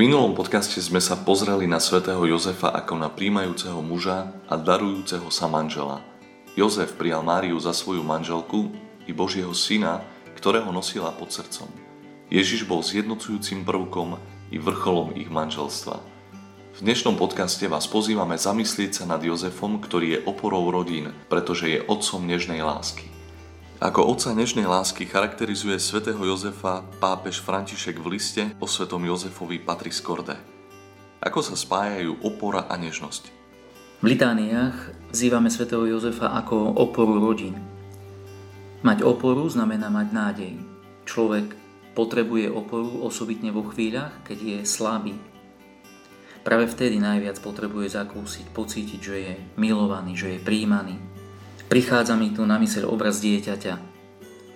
V minulom podcaste sme sa pozreli na svätého Jozefa ako na príjmajúceho muža a darujúceho sa manžela. Jozef prijal Máriu za svoju manželku i Božieho syna, ktorého nosila pod srdcom. Ježiš bol zjednocujúcim prvkom i vrcholom ich manželstva. V dnešnom podcaste vás pozývame zamyslieť sa nad Jozefom, ktorý je oporou rodín, pretože je otcom nežnej lásky. Ako otca nežnej lásky charakterizuje svätého Jozefa pápež František v liste o svetom Jozefovi Patris Corde. Ako sa spájajú opora a nežnosť? V litániách vzývame svätého Jozefa ako oporu rodín. Mať oporu znamená mať nádej. Človek potrebuje oporu osobitne vo chvíľach, keď je slabý. Práve vtedy najviac potrebuje zakúsiť, pocítiť, že je milovaný, že je príjmaný, Prichádza mi tu na myseľ obraz dieťaťa.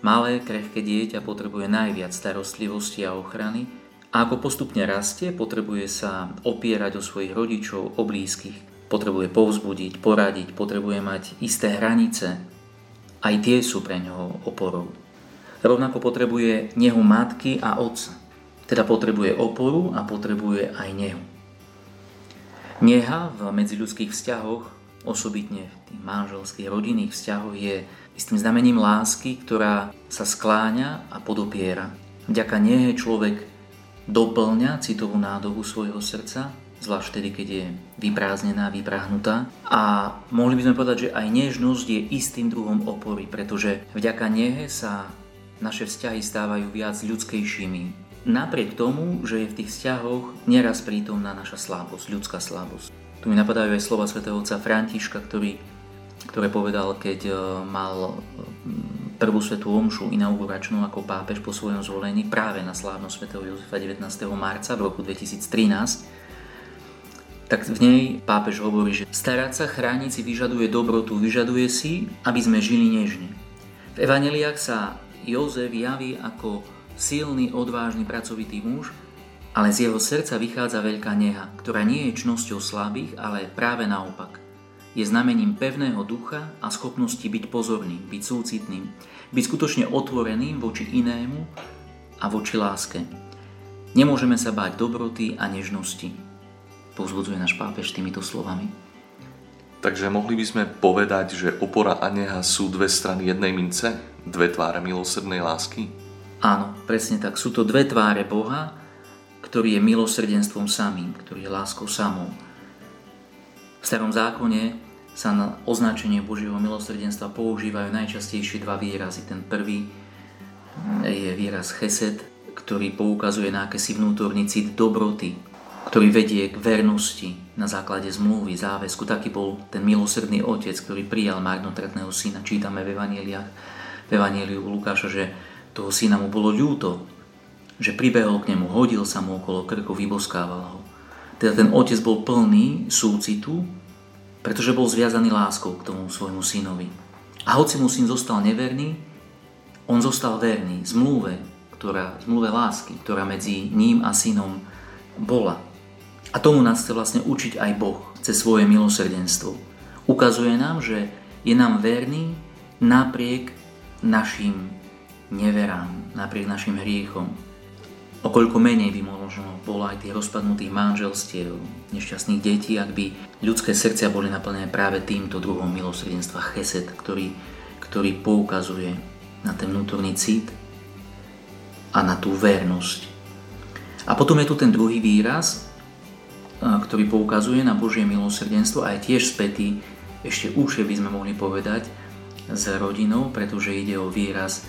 Malé, krehké dieťa potrebuje najviac starostlivosti a ochrany a ako postupne rastie, potrebuje sa opierať o svojich rodičov, o blízkych. Potrebuje povzbudiť, poradiť, potrebuje mať isté hranice. Aj tie sú pre ňoho oporou. Rovnako potrebuje nehu matky a otca. Teda potrebuje oporu a potrebuje aj nehu. Neha v medziľudských vzťahoch osobitne tých manželských rodinných vzťahoch je istým znamením lásky, ktorá sa skláňa a podopiera. Vďaka nehe človek doplňa citovú nádobu svojho srdca, zvlášť vtedy, keď je vyprázdnená, vyprahnutá. A mohli by sme povedať, že aj nežnosť je istým druhom opory, pretože vďaka nehe sa naše vzťahy stávajú viac ľudskejšími. Napriek tomu, že je v tých vzťahoch neraz prítomná naša slabosť, ľudská slabosť. Tu mi napadajú aj slova svätého otca Františka, ktorý, ktoré povedal, keď e, mal prvú svetú omšu inauguračnú ako pápež po svojom zvolení práve na slávnosť svätého Jozefa 19. marca v roku 2013, tak v nej pápež hovorí, že starať sa chrániť si vyžaduje dobrotu, vyžaduje si, aby sme žili nežne. V evaneliách sa Jozef javí ako silný, odvážny, pracovitý muž, ale z jeho srdca vychádza veľká neha, ktorá nie je čnosťou slabých, ale práve naopak. Je znamením pevného ducha a schopnosti byť pozorným, byť súcitným, byť skutočne otvoreným voči inému a voči láske. Nemôžeme sa báť dobroty a nežnosti, povzbudzuje náš pápež týmito slovami. Takže mohli by sme povedať, že opora a neha sú dve strany jednej mince? Dve tváre milosrdnej lásky? Áno, presne tak. Sú to dve tváre Boha, ktorý je milosrdenstvom samým, ktorý je láskou samou. V starom zákone sa na označenie Božieho milosrdenstva používajú najčastejšie dva výrazy. Ten prvý je výraz chesed, ktorý poukazuje na akési vnútorný cit dobroty, ktorý vedie k vernosti na základe zmluvy, záväzku. Taký bol ten milosrdný otec, ktorý prijal marnotratného syna. Čítame v Evangeliách, v Evangeliu Lukáša, že toho syna mu bolo ľúto, že pribehol k nemu, hodil sa mu okolo krku, vyboskával ho. Teda ten otec bol plný súcitu, pretože bol zviazaný láskou k tomu svojmu synovi. A hoci mu syn zostal neverný, on zostal verný zmluve, ktorá, zmluve lásky, ktorá medzi ním a synom bola. A tomu nás chce vlastne učiť aj Boh cez svoje milosrdenstvo. Ukazuje nám, že je nám verný napriek našim neverám, napriek našim hriechom, Okoľko menej by možno bolo aj tých rozpadnutých manželstiev, nešťastných detí, ak by ľudské srdcia boli naplnené práve týmto druhom milosrdenstva chesed, ktorý, ktorý poukazuje na ten vnútorný cit a na tú vernosť. A potom je tu ten druhý výraz, ktorý poukazuje na Božie milosrdenstvo a je tiež spätý, ešte užšie by sme mohli povedať, s rodinou, pretože ide o výraz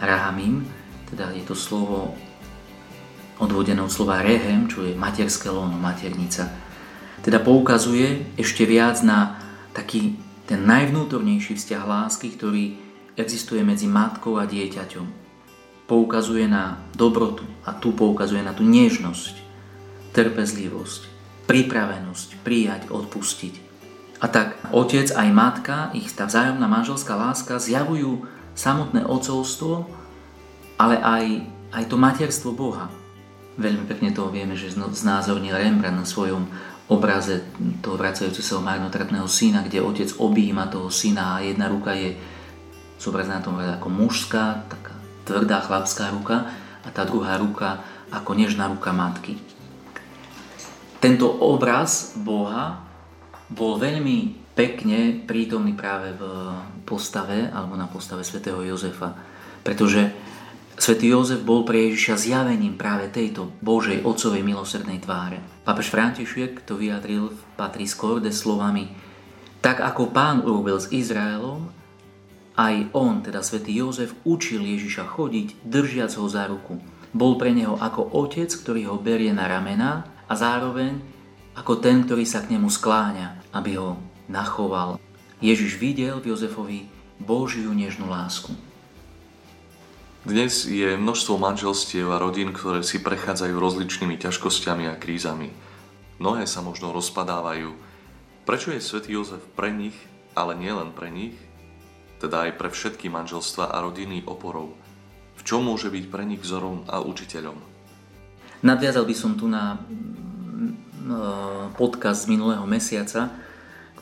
rahamim, teda je to slovo odvodené od slova rehem, čo je materské lono, maternica. Teda poukazuje ešte viac na taký ten najvnútornejší vzťah lásky, ktorý existuje medzi matkou a dieťaťom. Poukazuje na dobrotu a tu poukazuje na tú nežnosť, trpezlivosť, pripravenosť prijať, odpustiť. A tak otec aj matka, ich tá vzájomná manželská láska zjavujú samotné ocovstvo, ale aj, aj to materstvo Boha, Veľmi pekne toho vieme, že znázornil Rembrandt na svojom obraze toho vracajúceho sa marnotratného syna, kde otec objíma toho syna a jedna ruka je zobrazená na tom ako mužská, taká tvrdá chlapská ruka a tá druhá ruka ako nežná ruka matky. Tento obraz Boha bol veľmi pekne prítomný práve v postave alebo na postave svätého Jozefa. Pretože svätý Jozef bol pre Ježiša zjavením práve tejto Božej Otcovej milosrdnej tváre. Pápež František to vyjadril v Patris Corde slovami Tak ako pán urobil s Izraelom, aj on, teda svätý Jozef, učil Ježiša chodiť, držiac ho za ruku. Bol pre neho ako otec, ktorý ho berie na ramená a zároveň ako ten, ktorý sa k nemu skláňa, aby ho nachoval. Ježiš videl v Jozefovi Božiu nežnú lásku. Dnes je množstvo manželstiev a rodín, ktoré si prechádzajú rozličnými ťažkosťami a krízami. Mnohé sa možno rozpadávajú. Prečo je svätý Jozef pre nich, ale nielen pre nich, teda aj pre všetky manželstva a rodiny oporou? V čom môže byť pre nich vzorom a učiteľom? Nadviazal by som tu na mm, podcast z minulého mesiaca,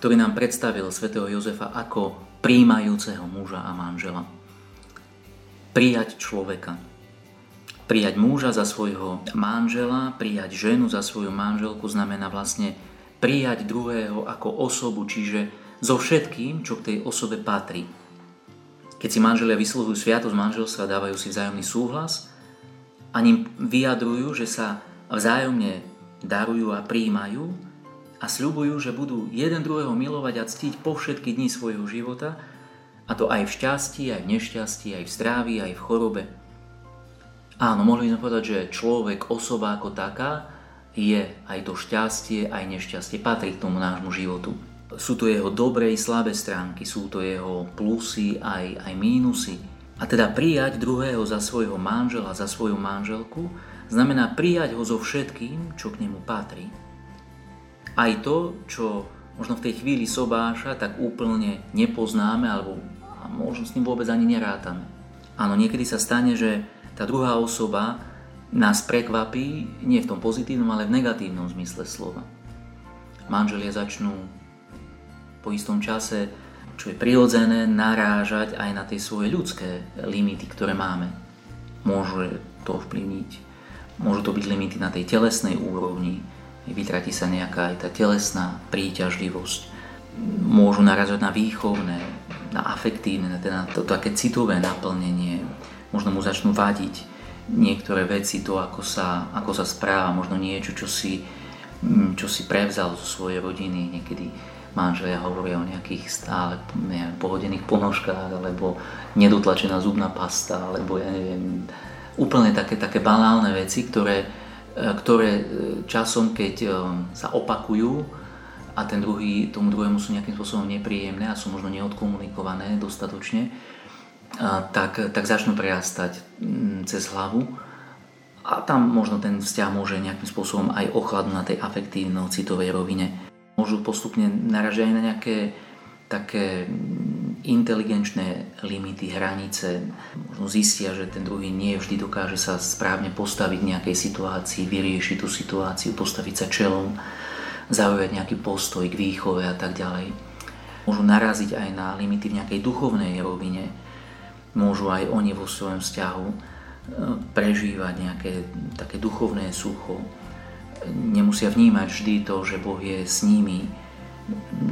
ktorý nám predstavil svätého Jozefa ako príjmajúceho muža a manžela. Prijať človeka. Prijať muža za svojho manžela, prijať ženu za svoju manželku znamená vlastne prijať druhého ako osobu, čiže so všetkým, čo k tej osobe patrí. Keď si manželia vyslovujú sviatosť manželstva, dávajú si vzájomný súhlas a ním vyjadrujú, že sa vzájomne darujú a príjmajú, a sľubujú, že budú jeden druhého milovať a ctiť po všetky dni svojho života, a to aj v šťastí, aj v nešťastí, aj v zdrávi, aj v chorobe. Áno, mohli by sme povedať, že človek, osoba ako taká, je aj to šťastie, aj nešťastie, patrí k tomu nášmu životu. Sú to jeho dobré i slabé stránky, sú to jeho plusy aj, aj mínusy. A teda prijať druhého za svojho manžela, za svoju manželku, znamená prijať ho so všetkým, čo k nemu patrí aj to, čo možno v tej chvíli sobáša, tak úplne nepoznáme alebo možno s ním vôbec ani nerátame. Áno, niekedy sa stane, že tá druhá osoba nás prekvapí nie v tom pozitívnom, ale v negatívnom zmysle slova. Manželia začnú po istom čase, čo je prirodzené, narážať aj na tie svoje ľudské limity, ktoré máme. Môže to ovplyvniť, môžu to byť limity na tej telesnej úrovni, vytratí sa nejaká aj tá telesná príťažlivosť. Môžu narazať na výchovné, na afektívne, na, teda to, to také citové naplnenie. Možno mu začnú vadiť niektoré veci, to ako sa, ako sa správa, možno niečo, čo si, mm, čo si prevzal zo svojej rodiny. Niekedy manželia hovoria o nejakých stále neviem, pohodených ponožkách, alebo nedotlačená zubná pasta, alebo ja neviem, úplne také, také banálne veci, ktoré, E, ktoré e, časom, keď e, sa opakujú a ten druhý, tomu druhému sú nejakým spôsobom nepríjemné a sú možno neodkomunikované dostatočne, tak, tak začnú prerastať mm, cez hlavu a tam možno ten vzťah môže nejakým spôsobom aj ochladnúť na tej afektívno-citovej rovine. Môžu postupne naražiť aj na nejaké také inteligenčné limity, hranice. Možno zistia, že ten druhý nie vždy dokáže sa správne postaviť nejakej situácii, vyriešiť tú situáciu, postaviť sa čelom, zaujať nejaký postoj k výchove a tak ďalej. Môžu naraziť aj na limity v nejakej duchovnej rovine. Môžu aj oni vo svojom vzťahu e, prežívať nejaké také duchovné sucho. Nemusia vnímať vždy to, že Boh je s nimi,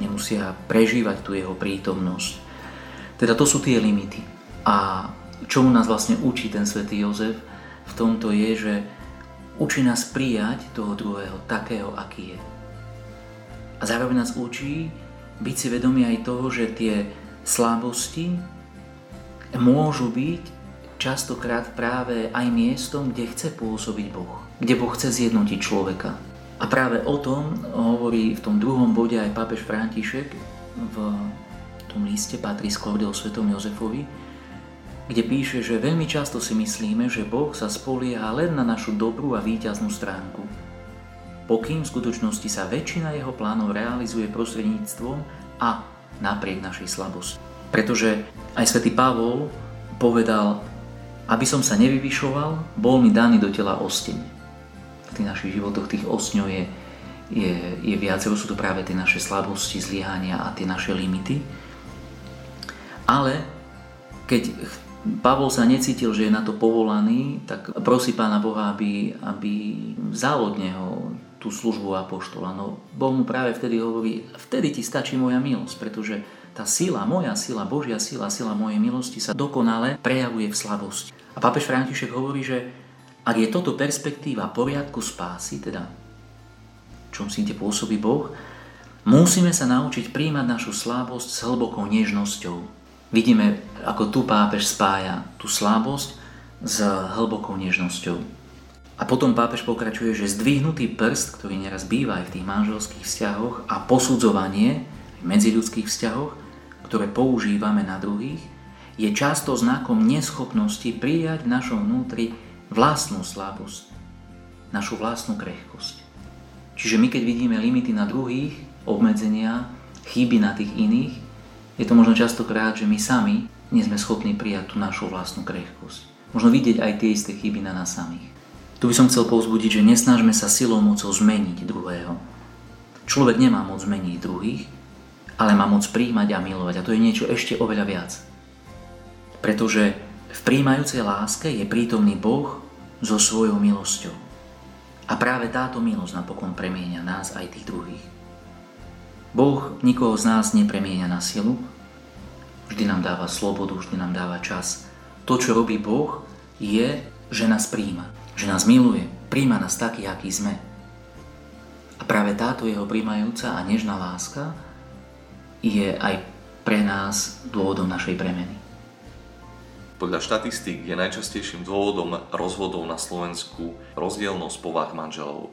nemusia prežívať tú jeho prítomnosť. Teda to sú tie limity. A čomu nás vlastne učí ten svätý Jozef v tomto je, že učí nás prijať toho druhého takého, aký je. A zároveň nás učí byť si vedomí aj toho, že tie slabosti môžu byť častokrát práve aj miestom, kde chce pôsobiť Boh, kde Boh chce zjednotiť človeka. A práve o tom hovorí v tom druhom bode aj pápež František v tom liste patrí skôr o svetom Jozefovi, kde píše, že veľmi často si myslíme, že Boh sa spolieha len na našu dobrú a víťaznú stránku, pokým v skutočnosti sa väčšina jeho plánov realizuje prostredníctvom a napriek našej slabosti. Pretože aj svätý Pavol povedal, aby som sa nevyvyšoval, bol mi daný do tela osteň. V tých našich životoch tých osňov je, je, je viacero, sú to práve tie naše slabosti, zlyhania a tie naše limity. Ale keď Pavol sa necítil, že je na to povolaný, tak prosí Pána Boha, aby, aby vzal od neho tú službu apoštola? No Boh mu práve vtedy hovorí, vtedy ti stačí moja milosť, pretože tá sila, moja sila, Božia sila, sila mojej milosti sa dokonale prejavuje v slabosti. A pápež František hovorí, že ak je toto perspektíva poriadku spásy, teda čom si pôsobí Boh, musíme sa naučiť príjmať našu slabosť s hlbokou nežnosťou. Vidíme, ako tu pápež spája tú slabosť s hlbokou nežnosťou. A potom pápež pokračuje, že zdvihnutý prst, ktorý neraz býva aj v tých manželských vzťahoch a posudzovanie v medziľudských vzťahoch, ktoré používame na druhých, je často znakom neschopnosti prijať v našom vnútri vlastnú slabosť, našu vlastnú krehkosť. Čiže my keď vidíme limity na druhých, obmedzenia, chyby na tých iných, je to možno častokrát, že my sami nie sme schopní prijať tú našu vlastnú krehkosť. Možno vidieť aj tie isté chyby na nás samých. Tu by som chcel povzbudiť, že nesnažme sa silou mocou zmeniť druhého. Človek nemá moc zmeniť druhých, ale má moc príjmať a milovať. A to je niečo ešte oveľa viac. Pretože v príjmajúcej láske je prítomný Boh so svojou milosťou. A práve táto milosť napokon premienia nás aj tých druhých. Boh nikoho z nás nepremienia na silu, vždy nám dáva slobodu, vždy nám dáva čas. To, čo robí Boh, je, že nás príjma že nás miluje, príjma nás taký, aký sme. A práve táto jeho príjmajúca a nežná láska je aj pre nás dôvodom našej premeny. Podľa štatistík je najčastejším dôvodom rozvodov na Slovensku rozdielnosť povah manželov.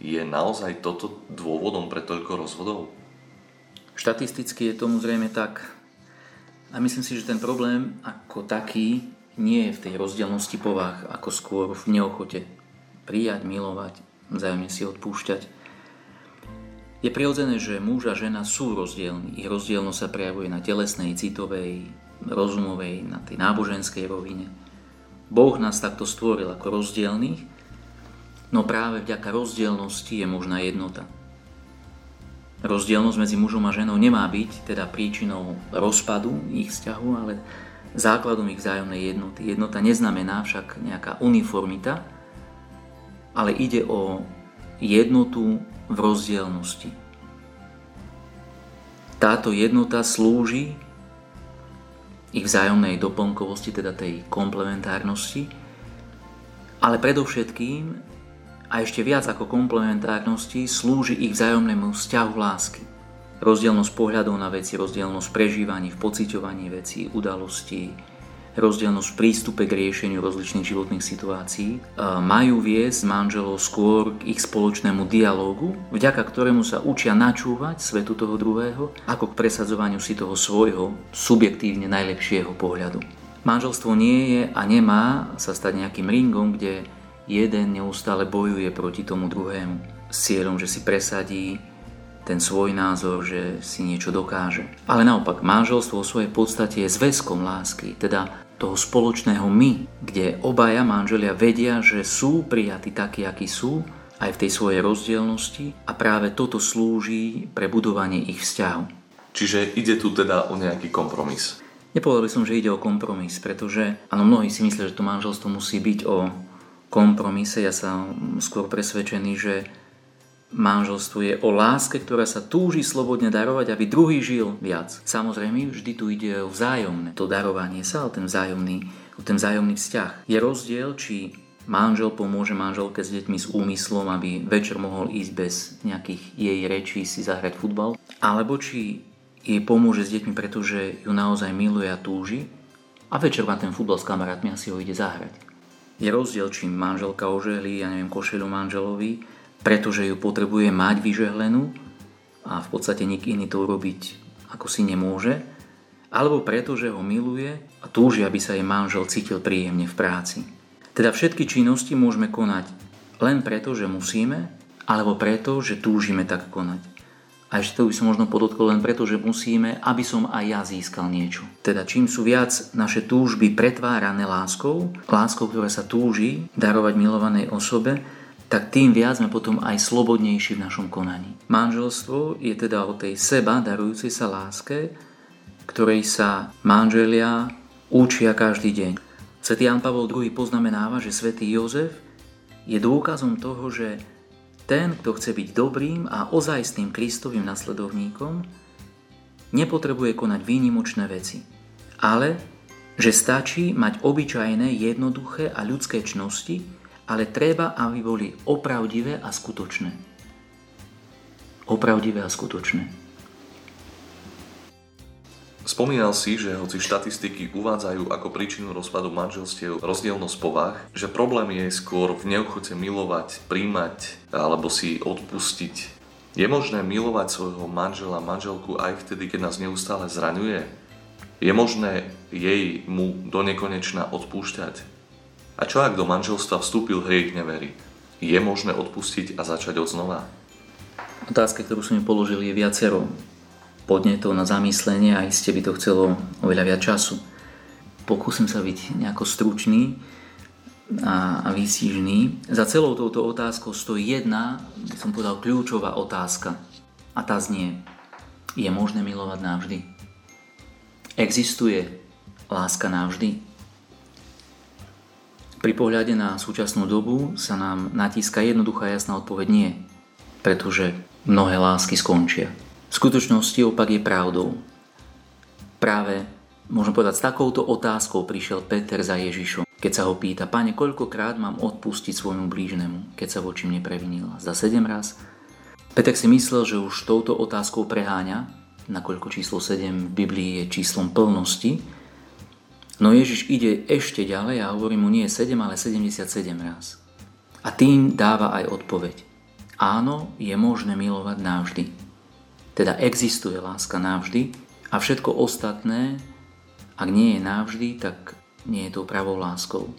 Je naozaj toto dôvodom pre toľko rozvodov? Štatisticky je tomu zrejme tak. A myslím si, že ten problém ako taký nie je v tej rozdielnosti povah, ako skôr v neochote prijať, milovať, vzájomne si odpúšťať. Je prirodzené, že muž a žena sú rozdielni. Ich rozdielnosť sa prejavuje na telesnej, citovej, rozumovej, na tej náboženskej rovine. Boh nás takto stvoril ako rozdielných, no práve vďaka rozdielnosti je možná jednota. Rozdielnosť medzi mužom a ženou nemá byť teda príčinou rozpadu ich vzťahu, ale základom ich vzájomnej jednoty. Jednota neznamená však nejaká uniformita, ale ide o jednotu v rozdielnosti. Táto jednota slúži ich vzájomnej doplnkovosti, teda tej komplementárnosti, ale predovšetkým a ešte viac ako komplementárnosti slúži ich vzájomnému vzťahu lásky. Rozdielnosť pohľadov na veci, rozdielnosť prežívaní v pociťovaní vecí, udalostí, rozdielnosť v prístupe k riešeniu rozličných životných situácií, majú viesť manželov skôr k ich spoločnému dialógu, vďaka ktorému sa učia načúvať svetu toho druhého, ako k presadzovaniu si toho svojho subjektívne najlepšieho pohľadu. Manželstvo nie je a nemá sa stať nejakým ringom, kde jeden neustále bojuje proti tomu druhému s cieľom, že si presadí ten svoj názor, že si niečo dokáže. Ale naopak, manželstvo vo svojej podstate je zväzkom lásky, teda toho spoločného my, kde obaja manželia vedia, že sú prijatí takí, akí sú, aj v tej svojej rozdielnosti a práve toto slúži pre budovanie ich vzťahu. Čiže ide tu teda o nejaký kompromis. Nepovedal by som, že ide o kompromis, pretože áno, mnohí si myslia, že to manželstvo musí byť o kompromise. Ja som skôr presvedčený, že Manželstvo je o láske, ktorá sa túži slobodne darovať, aby druhý žil viac. Samozrejme, vždy tu ide o vzájomné. To darovanie sa, o ten vzájomný, ten vzájomný vzťah. Je rozdiel, či manžel pomôže manželke s deťmi s úmyslom, aby večer mohol ísť bez nejakých jej rečí si zahrať futbal, alebo či jej pomôže s deťmi, pretože ju naozaj miluje a túži a večer má ten futbal s kamarátmi a si ho ide zahrať. Je rozdiel, či manželka ožehlí, ja neviem, košelu manželovi, pretože ju potrebuje mať vyžehlenú a v podstate nik iný to urobiť ako si nemôže, alebo preto, že ho miluje a túži, aby sa jej manžel cítil príjemne v práci. Teda všetky činnosti môžeme konať len preto, že musíme, alebo preto, že túžime tak konať. A ešte to by som možno podotkol len preto, že musíme, aby som aj ja získal niečo. Teda čím sú viac naše túžby pretvárané láskou, láskou, ktorá sa túži darovať milovanej osobe, tak tým viac sme potom aj slobodnejší v našom konaní. Manželstvo je teda o tej seba darujúcej sa láske, ktorej sa manželia učia každý deň. Svetý Jan Pavel II poznamenáva, že svätý Jozef je dôkazom toho, že ten, kto chce byť dobrým a ozajstným Kristovým nasledovníkom, nepotrebuje konať výnimočné veci, ale že stačí mať obyčajné, jednoduché a ľudské čnosti, ale treba, aby boli opravdivé a skutočné. Opravdivé a skutočné. Spomínal si, že hoci štatistiky uvádzajú ako príčinu rozpadu manželstiev rozdielnosť povah, že problém je skôr v neochote milovať, príjmať alebo si odpustiť. Je možné milovať svojho manžela, manželku aj vtedy, keď nás neustále zraňuje? Je možné jej mu do nekonečna odpúšťať? A čo ak do manželstva vstúpil hriech nevery? Je možné odpustiť a začať od znova? Otázka, ktorú som mi položil, je viacero podnetov na zamyslenie a iste by to chcelo oveľa viac času. Pokúsim sa byť nejako stručný a, výstižný. Za celou touto otázkou stojí jedna, by som povedal, kľúčová otázka. A tá znie, je možné milovať navždy? Existuje láska navždy? Pri pohľade na súčasnú dobu sa nám natíska jednoduchá jasná odpoveď nie, pretože mnohé lásky skončia. V skutočnosti opak je pravdou. Práve, môžem povedať, s takouto otázkou prišiel Peter za Ježišom, keď sa ho pýta, Pane, koľkokrát mám odpustiť svojmu blížnemu, keď sa voči mne previnila? Za sedem raz? Peter si myslel, že už touto otázkou preháňa, nakoľko číslo 7 v Biblii je číslom plnosti, no Ježiš ide ešte ďalej a hovorí mu nie 7, ale 77 raz. A tým dáva aj odpoveď. Áno, je možné milovať navždy. Teda existuje láska navždy a všetko ostatné, ak nie je navždy, tak nie je to pravou láskou.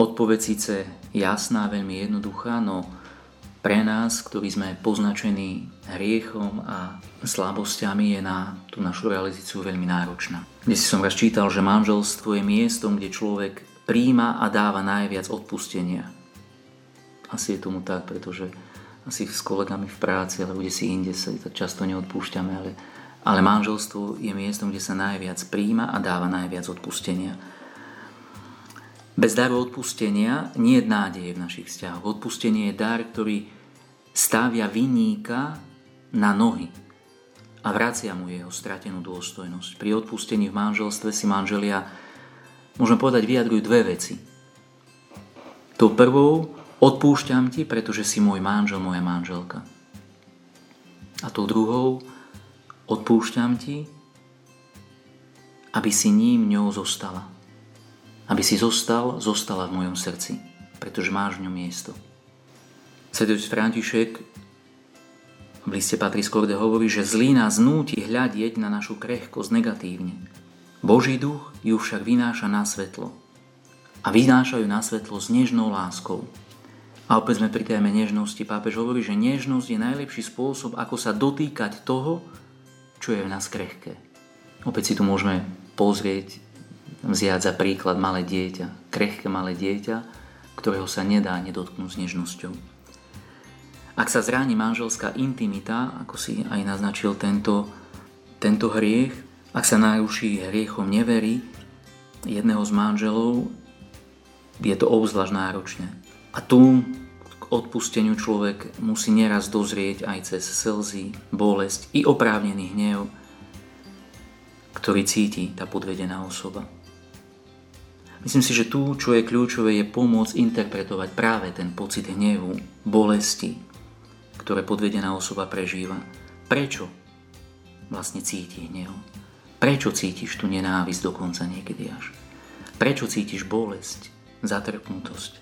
Odpoveď síce jasná, veľmi jednoduchá, no pre nás, ktorí sme poznačení hriechom a slabosťami, je na tú našu realizáciu veľmi náročná. Dnes som raz čítal, že manželstvo je miestom, kde človek príjma a dáva najviac odpustenia. Asi je tomu tak, pretože asi s kolegami v práci, alebo kde si inde sa tak často neodpúšťame, ale, ale manželstvo je miestom, kde sa najviac príjma a dáva najviac odpustenia. Bez daru odpustenia nie je nádeje v našich vzťahoch. Odpustenie je dar, ktorý stavia vinníka na nohy a vracia mu jeho stratenú dôstojnosť. Pri odpustení v manželstve si manželia, môžeme povedať, vyjadrujú dve veci. Tou prvou Odpúšťam ti, pretože si môj manžel, moja manželka. A tou druhou, odpúšťam ti, aby si ním ňou zostala. Aby si zostal, zostala v mojom srdci, pretože máš v ňom miesto. Svetý František v liste Patris Korde hovorí, že zlý nás núti hľadieť na našu krehkosť negatívne. Boží duch ju však vynáša na svetlo. A vynášajú na svetlo s nežnou láskou. A opäť sme pri téme nežnosti. Pápež hovorí, že nežnosť je najlepší spôsob, ako sa dotýkať toho, čo je v nás krehké. Opäť si tu môžeme pozrieť, vziať za príklad malé dieťa, krehké malé dieťa, ktorého sa nedá nedotknúť s nežnosťou. Ak sa zráni manželská intimita, ako si aj naznačil tento, tento hriech, ak sa naruší hriechom neverí jedného z manželov, je to obzvlášť náročné. A tu k odpusteniu človek musí neraz dozrieť aj cez slzy, bolesť i oprávnený hnev, ktorý cíti tá podvedená osoba. Myslím si, že tu, čo je kľúčové, je pomôcť interpretovať práve ten pocit hnevu, bolesti, ktoré podvedená osoba prežíva. Prečo vlastne cíti hnev? Prečo cítiš tú nenávisť dokonca niekedy až? Prečo cítiš bolesť, zatrpnutosť?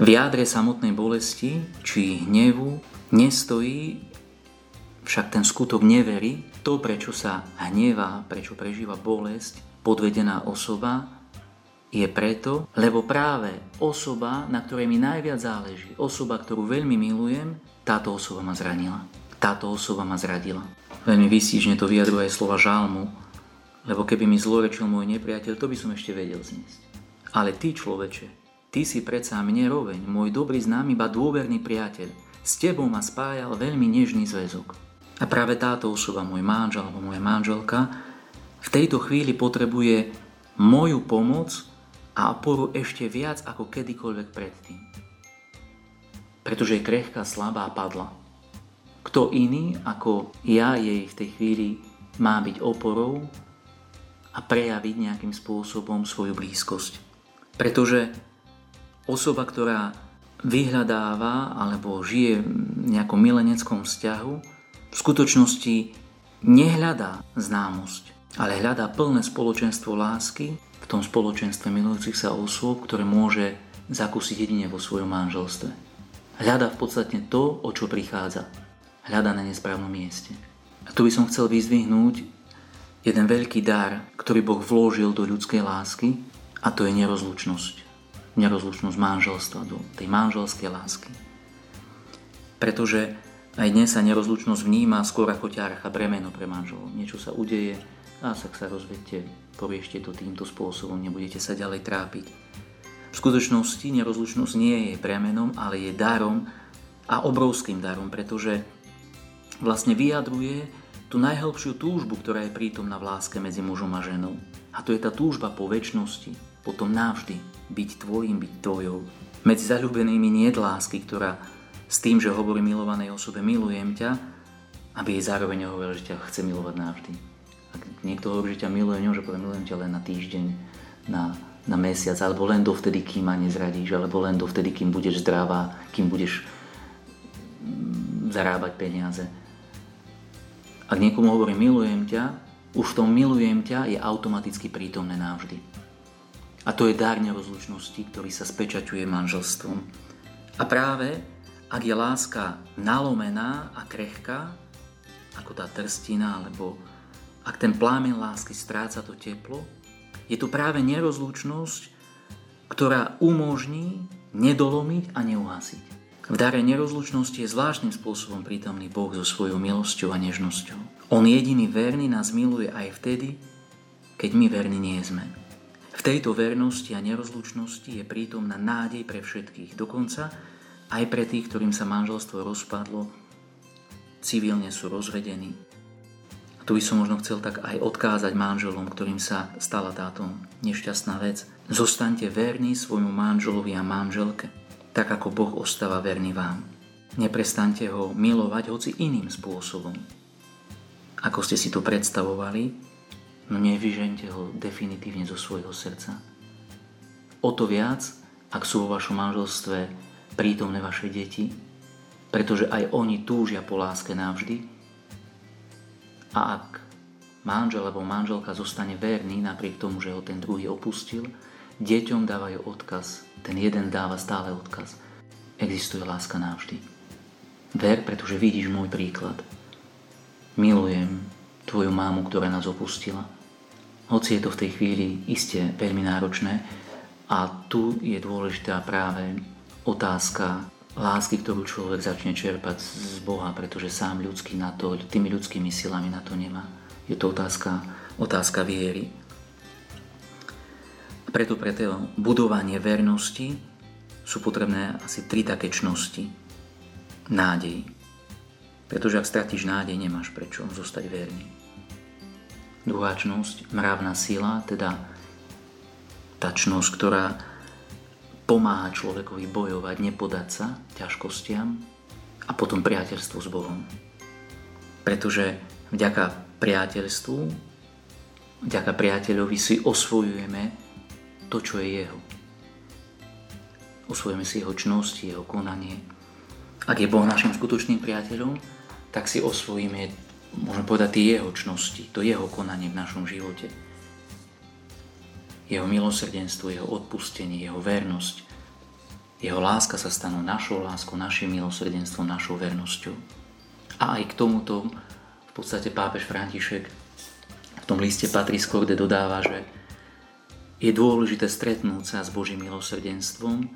V jádre samotnej bolesti či hnevu nestojí však ten skutok nevery, to prečo sa hnevá, prečo prežíva bolesť podvedená osoba, je preto, lebo práve osoba, na ktorej mi najviac záleží, osoba, ktorú veľmi milujem, táto osoba ma zranila. Táto osoba ma zradila. Veľmi vystížne to vyjadruje slova žalmu, lebo keby mi zlorečil môj nepriateľ, to by som ešte vedel zniesť. Ale ty, človeče, Ty si predsa mne roveň, môj dobrý známy, ba dôverný priateľ. S tebou ma spájal veľmi nežný zväzok. A práve táto osoba, môj manžel alebo moja manželka, v tejto chvíli potrebuje moju pomoc a oporu ešte viac ako kedykoľvek predtým. pretože je krehká, slabá a padla. Kto iný ako ja jej v tej chvíli má byť oporou a prejaviť nejakým spôsobom svoju blízkosť. Pretože osoba, ktorá vyhľadáva alebo žije v nejakom mileneckom vzťahu, v skutočnosti nehľadá známosť, ale hľadá plné spoločenstvo lásky v tom spoločenstve milujúcich sa osôb, ktoré môže zakúsiť jedine vo svojom manželstve. Hľadá v podstate to, o čo prichádza. Hľadá na nesprávnom mieste. A tu by som chcel vyzdvihnúť jeden veľký dar, ktorý Boh vložil do ľudskej lásky a to je nerozlučnosť. Nerozlučnosť manželstva, do tej manželskej lásky. Pretože aj dnes sa nerozlučnosť vníma skôr ako ťarcha, bremeno pre manželov. Niečo sa udeje, a sa sa rozvedte, poriešte to týmto spôsobom, nebudete sa ďalej trápiť. V skutočnosti nerozlučnosť nie je premenom, ale je darom a obrovským darom, pretože vlastne vyjadruje tú najhlbšiu túžbu, ktorá je prítomná v láske medzi mužom a ženou. A to je tá túžba po väčšnosti, potom navždy byť tvojim, byť tvojou. Medzi zalúbenými nie je lásky, ktorá s tým, že hovorí milovanej osobe milujem ťa, aby jej zároveň hovoril, že ťa chce milovať navždy. Ak niekto hovorí, že ťa miluje, že povie milujem ťa len na týždeň, na na mesiac, alebo len dovtedy, kým ma nezradíš, alebo len dovtedy, kým budeš zdravá, kým budeš mm, zarábať peniaze. Ak niekomu hovorí milujem ťa, už v tom milujem ťa je automaticky prítomné navždy. A to je dar nerozlučnosti, ktorý sa spečaťuje manželstvom. A práve, ak je láska nalomená a krehká, ako tá trstina, alebo ak ten plámen lásky stráca to teplo, je tu práve nerozlučnosť, ktorá umožní nedolomiť a neuhasiť. V dare nerozlučnosti je zvláštnym spôsobom prítomný Boh so svojou milosťou a nežnosťou. On jediný verný nás miluje aj vtedy, keď my verní nie sme. V tejto vernosti a nerozlučnosti je prítomná nádej pre všetkých, dokonca aj pre tých, ktorým sa manželstvo rozpadlo, civilne sú rozvedení, tu by som možno chcel tak aj odkázať manželom, ktorým sa stala táto nešťastná vec. Zostaňte verní svojmu manželovi a manželke, tak ako Boh ostáva verný vám. Neprestaňte ho milovať hoci iným spôsobom. Ako ste si to predstavovali, no nevyžente ho definitívne zo svojho srdca. O to viac, ak sú vo vašom manželstve prítomné vaše deti, pretože aj oni túžia po láske navždy, a ak manžel alebo manželka zostane verný napriek tomu, že ho ten druhý opustil, deťom dávajú odkaz, ten jeden dáva stále odkaz. Existuje láska navždy. Ver, pretože vidíš môj príklad. Milujem tvoju mámu, ktorá nás opustila. Hoci je to v tej chvíli iste veľmi náročné a tu je dôležitá práve otázka lásky, ktorú človek začne čerpať z Boha, pretože sám ľudský na to, tými ľudskými silami na to nemá. Je to otázka, otázka viery. Preto pre to budovanie vernosti sú potrebné asi tri také čnosti. Nádej. Pretože ak stratíš nádej, nemáš prečo zostať verný. Druhá čnosť, mravná sila, teda tá čnosť, ktorá pomáha človekovi bojovať, nepodať sa ťažkostiam a potom priateľstvo s Bohom. Pretože vďaka priateľstvu, vďaka priateľovi si osvojujeme to, čo je jeho. Osvojujeme si jeho čnosti, jeho konanie. Ak je Boh našim skutočným priateľom, tak si osvojíme, môžeme povedať, tie jeho čnosti, to jeho konanie v našom živote jeho milosrdenstvo, jeho odpustenie, jeho vernosť, jeho láska sa stanú našou láskou, našim milosrdenstvom, našou vernosťou. A aj k tomuto v podstate pápež František v tom liste Patris Corde dodáva, že je dôležité stretnúť sa s Božím milosrdenstvom,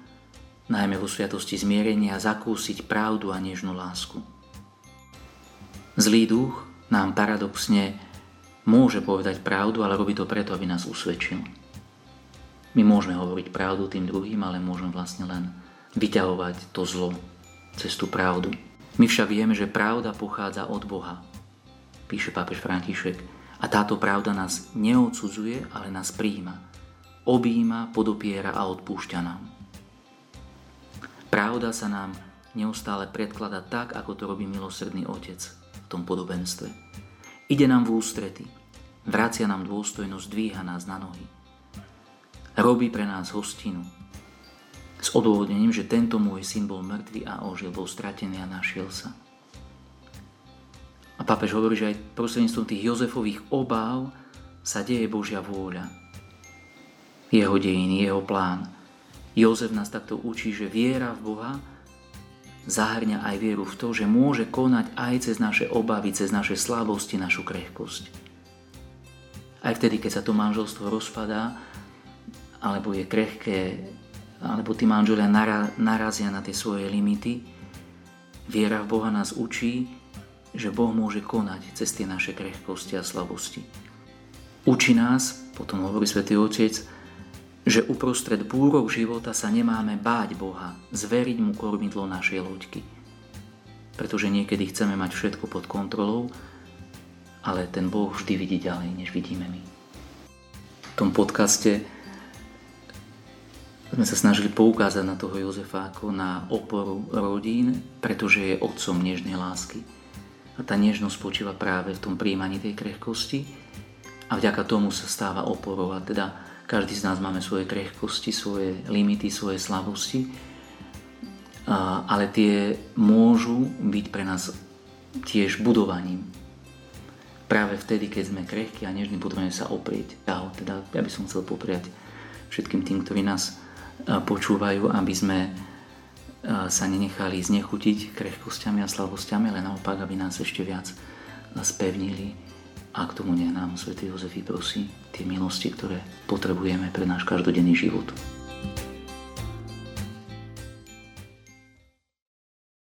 najmä vo sviatosti zmierenia, zakúsiť pravdu a nežnú lásku. Zlý duch nám paradoxne môže povedať pravdu, ale robí to preto, aby nás usvedčil. My môžeme hovoriť pravdu tým druhým, ale môžeme vlastne len vyťahovať to zlo cez tú pravdu. My však vieme, že pravda pochádza od Boha, píše pápež František. A táto pravda nás neodsudzuje, ale nás príjima. Obíma, podopiera a odpúšťa nám. Pravda sa nám neustále predkladať tak, ako to robí milosrdný Otec v tom podobenstve. Ide nám v ústrety, vracia nám dôstojnosť, dvíha nás na nohy. Robí pre nás hostinu. S odôvodnením, že tento môj syn bol mŕtvý a ožil, bol stratený a našiel sa. A pápež hovorí, že aj prostredníctvom tých Jozefových obáv sa deje Božia vôľa. Jeho dejiny, jeho plán. Jozef nás takto učí, že viera v Boha zahrňa aj vieru v to, že môže konať aj cez naše obavy, cez naše slabosti, našu krehkosť. Aj vtedy, keď sa to manželstvo rozpadá, alebo je krehké, alebo tí manželia narazia na tie svoje limity, viera v Boha nás učí, že Boh môže konať cez tie naše krehkosti a slabosti. Učí nás, potom hovorí svätý Otec, že uprostred búrov života sa nemáme báť Boha, zveriť mu kormidlo našej loďky. Pretože niekedy chceme mať všetko pod kontrolou, ale ten Boh vždy vidí ďalej, než vidíme my. V tom podcaste sme sa snažili poukázať na toho Jozefa ako na oporu rodín, pretože je otcom nežnej lásky. A tá nežnosť spočíva práve v tom príjmaní tej krehkosti a vďaka tomu sa stáva oporou. A teda každý z nás máme svoje krehkosti, svoje limity, svoje slabosti, ale tie môžu byť pre nás tiež budovaním. Práve vtedy, keď sme krehkí a nežní, potrebujeme sa oprieť. Ja, teda, ja by som chcel popriať všetkým tým, ktorí nás počúvajú, aby sme sa nenechali znechutiť krehkosťami a slabosťami, ale naopak, aby nás ešte viac spevnili a k tomu nech nám Sv. Jozef prosí tie milosti, ktoré potrebujeme pre náš každodenný život.